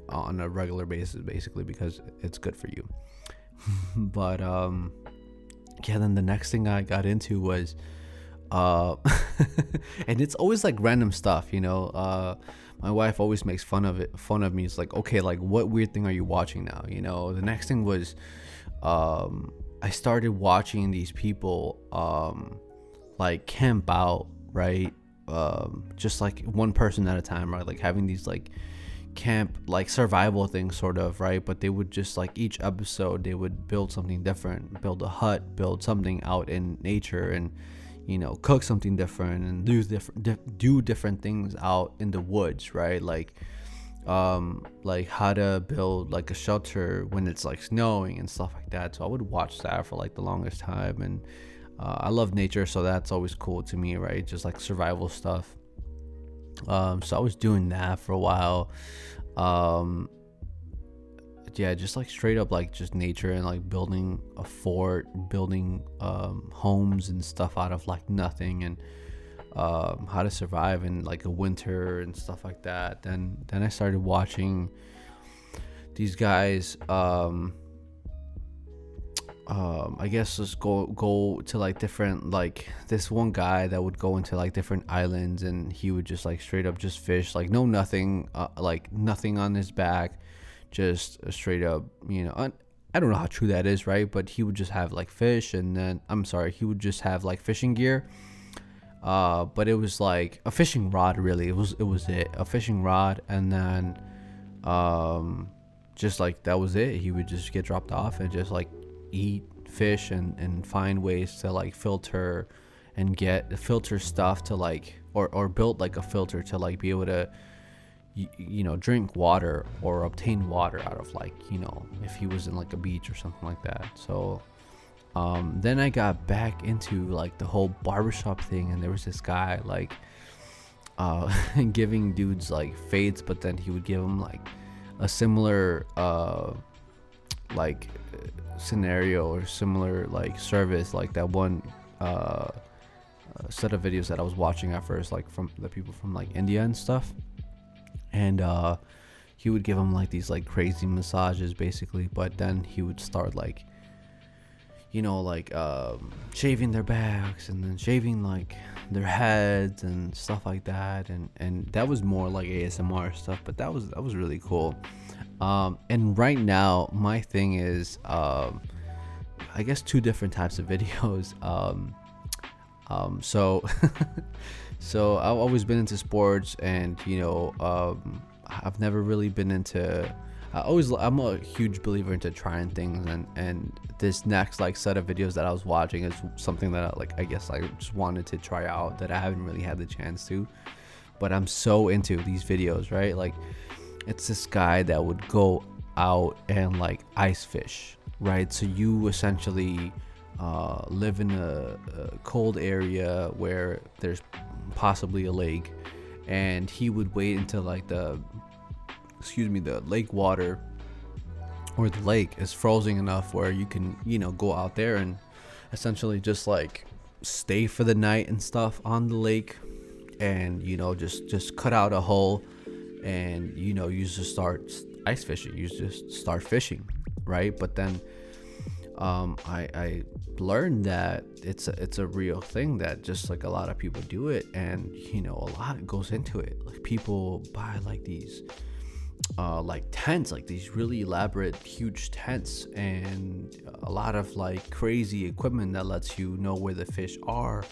on a regular basis basically because it's good for you but um yeah, then the next thing I got into was uh and it's always like random stuff, you know. Uh my wife always makes fun of it fun of me. It's like, okay, like what weird thing are you watching now? You know, the next thing was um I started watching these people um like camp out, right? Um just like one person at a time, right? Like having these like camp like survival thing sort of right but they would just like each episode they would build something different build a hut build something out in nature and you know cook something different and do different di- do different things out in the woods right like um like how to build like a shelter when it's like snowing and stuff like that so i would watch that for like the longest time and uh, i love nature so that's always cool to me right just like survival stuff um, so I was doing that for a while. Um, yeah, just like straight up like just nature and like building a fort, building um, homes and stuff out of like nothing and um, how to survive in like a winter and stuff like that. Then then I started watching these guys um, um, I guess just go go to like different like this one guy that would go into like different islands and he would just like straight up just fish like no nothing uh, like nothing on his back just straight up you know I, don't know how true that is right? But he would just have like fish and then I'm sorry he would just have like fishing gear. Uh but it was like a fishing rod really. It was it was it a fishing rod and then um just like that was it. He would just get dropped off and just like eat fish and, and find ways to like filter and get the filter stuff to like or, or build like a filter to like be able to you, you know drink water or obtain water out of like you know if he was in like a beach or something like that. So um, then i got back into like the whole barbershop thing and there was this guy like uh, giving dudes like fades but then he would give them like a similar uh, like scenario or similar like service like that one uh, uh, set of videos that I was watching at first like from the people from like India and stuff. And uh he would give them like these like crazy massages basically but then he would start like you know like um, shaving their backs and then shaving like their heads and stuff like that. And and that was more like ASMR stuff but that was that was really cool um, and right now, my thing is, um, I guess, two different types of videos. Um, um, so, so I've always been into sports, and you know, um, I've never really been into. I always, I'm a huge believer into trying things, and and this next like set of videos that I was watching is something that I, like I guess I just wanted to try out that I haven't really had the chance to. But I'm so into these videos, right? Like it's this guy that would go out and like ice fish, right? So you essentially uh, live in a, a cold area where there's possibly a lake, and he would wait until like the excuse me the lake water or the lake is frozen enough where you can you know go out there and essentially just like stay for the night and stuff on the lake and you know just just cut out a hole and you know you just start ice fishing you just start fishing right? But then um, I, I learned that it's a, it's a real thing that just like a lot of people do it and you know a lot goes into it. Like people buy like these uh, like tents like these really elaborate huge tents and a lot of like crazy equipment that lets you know where the fish are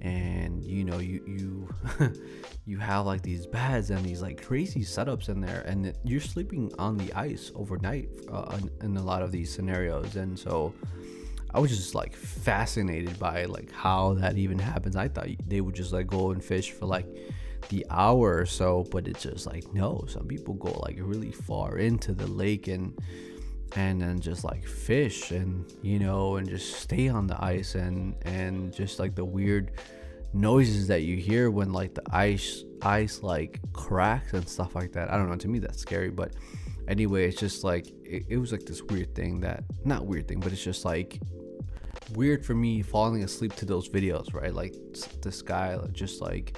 and you know you you you have like these beds and these like crazy setups in there and you're sleeping on the ice overnight uh, in a lot of these scenarios and so i was just like fascinated by like how that even happens. I thought they would just like go and fish for like the hour or so but it's just like no some people go like really far into the lake and and then just like fish and you know and just stay on the ice and and just like the weird noises that you hear when like the ice ice like cracks and stuff like that. I don't know to me that's scary but anyway it's just like it, it was like this weird thing that not weird thing but it's just like weird for me falling asleep to those videos right? Like this guy just like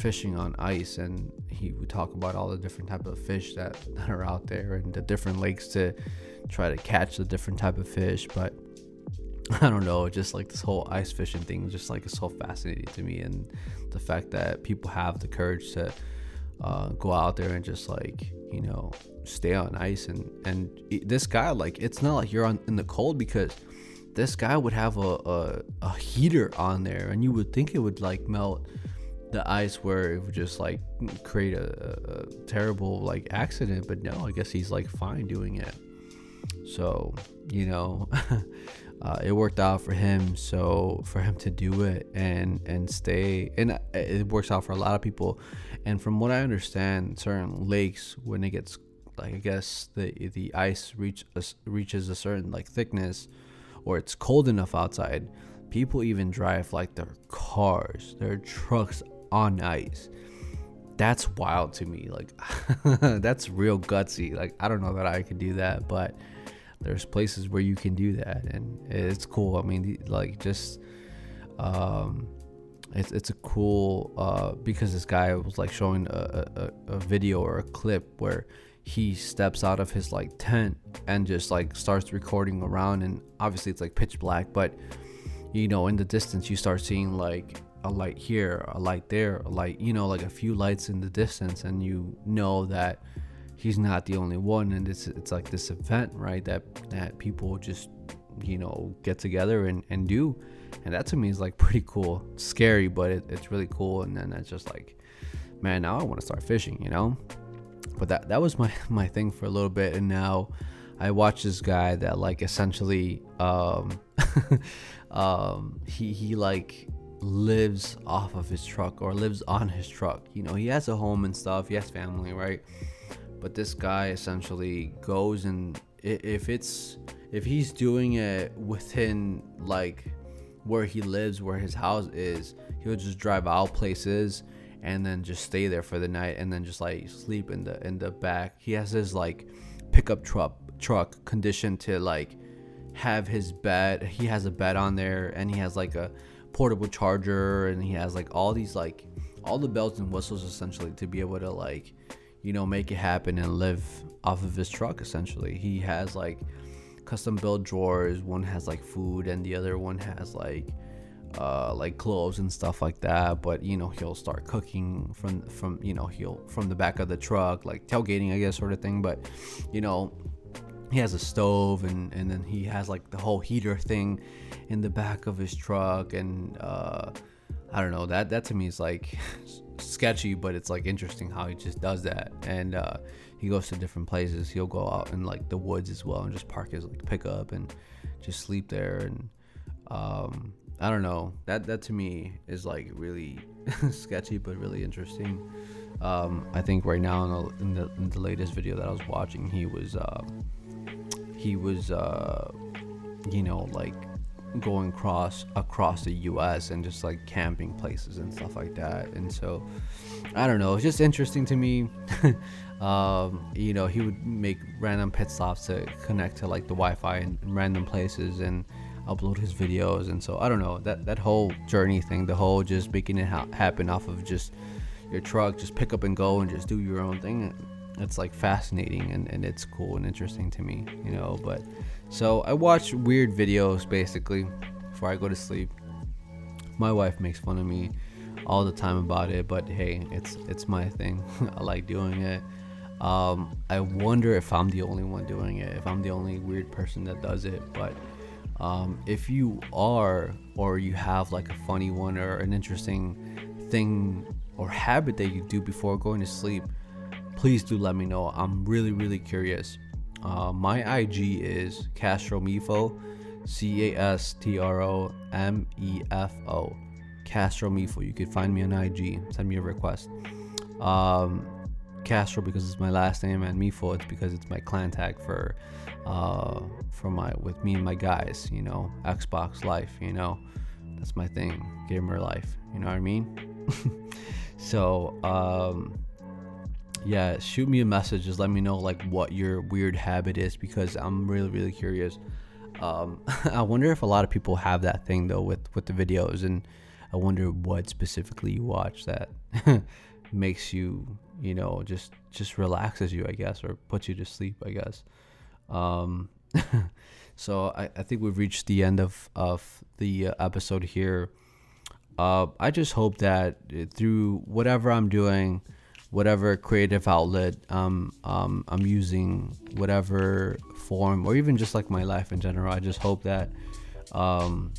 fishing on ice and he would talk about all the different type of fish that, that are out there and the different lakes to try to catch the different type of fish but I don't know, just like this whole ice fishing thing, just like it's so fascinating to me, and the fact that people have the courage to uh, go out there and just like you know stay on ice and and this guy like it's not like you're on in the cold because this guy would have a, a, a heater on there and you would think it would like melt the ice where it would just like create a, a, terrible like accident but no i guess he's like fine doing it. So you know uh, it worked out for him so for him to do it and and stay and it works out for a lot of people. And from what i understand certain lakes when it gets like i guess the the ice reach reaches a certain like thickness or it's cold enough outside people even drive like their cars their trucks on ice that's wild to me like that's real gutsy. Like i don't know that i could do that but there's places where you can do that and it's cool. I mean like just um it's, it's a cool uh because this guy was like showing a, a, a video or a clip where he steps out of his like tent and just like starts recording around and obviously it's like pitch black but you know in the distance you start seeing like a light here a light there a light you know like a few lights in the distance and you know that he's not the only one and it's it's like this event right that that people just you know get together and, and do. And that to me is like pretty cool. Scary but it, it's really cool and then it's just like man now i want to start fishing you know? But that that was my my thing for a little bit and now i watch this guy that like essentially um um he he like lives off of his truck or lives on his truck. You know he has a home and stuff he has family right? But this guy essentially goes and if it's if he's doing it within like where he lives where his house is he'll just drive out places and then just stay there for the night and then just like sleep in the in the back. He has his like pickup truck truck conditioned to like have his bed. He has a bed on there and he has like a portable charger and he has like all these like all the bells and whistles essentially to be able to like you know, make it happen and live off of his truck essentially. He has like custom built drawers. One has like food and the other one has like uh like clothes and stuff like that but you know he'll start cooking from from you know he'll from the back of the truck like tailgating i guess sort of thing but you know he has a stove and and then he has like the whole heater thing in the back of his truck and uh i don't know that that to me is like sketchy, but it's like interesting how he just does that. And uh, he goes to different places. He'll go out in like the woods as well and just park his like pickup and just sleep there. And um, I don't know. That that to me is like really sketchy, but really interesting. Um, I think right now in the, in the, in the latest video that I was watching, he was uh, he was uh, you know like going across across the U.S. and just like camping places and stuff like that. And so, I don't know. It's just interesting to me. um, you know, he would make random pit stops to connect to like the Wi-Fi in random places and upload his videos. And so, I don't know that that whole journey thing, the whole just making it ha- happen off of just your truck, just pick up and go and just do your own thing. It's like fascinating and, and it's cool and interesting to me, you know. But so I watch weird videos basically before I go to sleep. My wife makes fun of me all the time about it, but hey, it's it's my thing. I like doing it. Um, I wonder if I'm the only one doing it, if I'm the only weird person that does it. But um, if you are, or you have like a funny one or an interesting thing or habit that you do before going to sleep, please do let me know. I'm really, really curious. Uh, my IG is Castro Mefo, C A S T R O M E F O. Castro Mefo. You can find me on IG. Send me a request. Um, Castro because it's my last name, and Mefo it's because it's my clan tag for uh, for my with me and my guys. You know, Xbox life. You know, that's my thing. Gamer life. You know what I mean? so um, yeah, shoot me a message. Just let me know like what your weird habit is because I'm really really curious. Um, I wonder if a lot of people have that thing though with with the videos, and I wonder what specifically you watch that makes you you know just just relaxes you I guess or puts you to sleep I guess. Um, so I, I think we've reached the end of of the uh, episode here. Uh, I just hope that uh, through whatever I'm doing, whatever creative outlet um, um, I'm using, whatever form, or even just like my life in general, I just hope that um,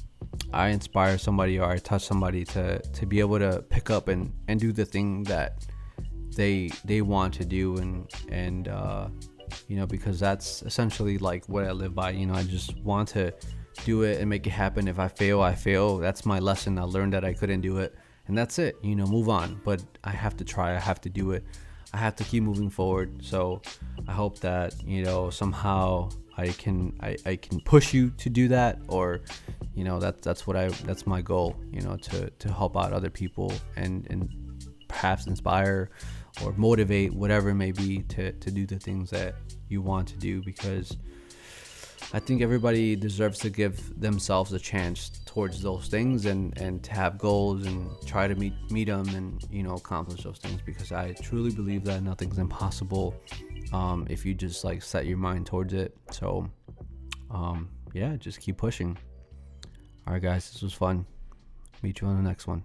I inspire somebody or I touch somebody to to be able to pick up and and do the thing that they they want to do and and uh, you know because that's essentially like what I live by. You know, I just want to do it and make it happen. If I fail, I fail. That's my lesson. I learned that I couldn't do it, and that's it. You know, move on. But I have to try. I have to do it. I have to keep moving forward. So I hope that you know somehow I can I, I can push you to do that or you know that's that's what I that's my goal you know to to help out other people and and perhaps inspire or motivate whatever it may be to to do the things that you want to do because I think everybody deserves to give themselves a chance towards those things and and to have goals and try to meet meet them and you know accomplish those things because I truly believe that nothing's impossible um, if you just like set your mind towards it. So um, yeah, just keep pushing. All right, guys, this was fun. Meet you on the next one.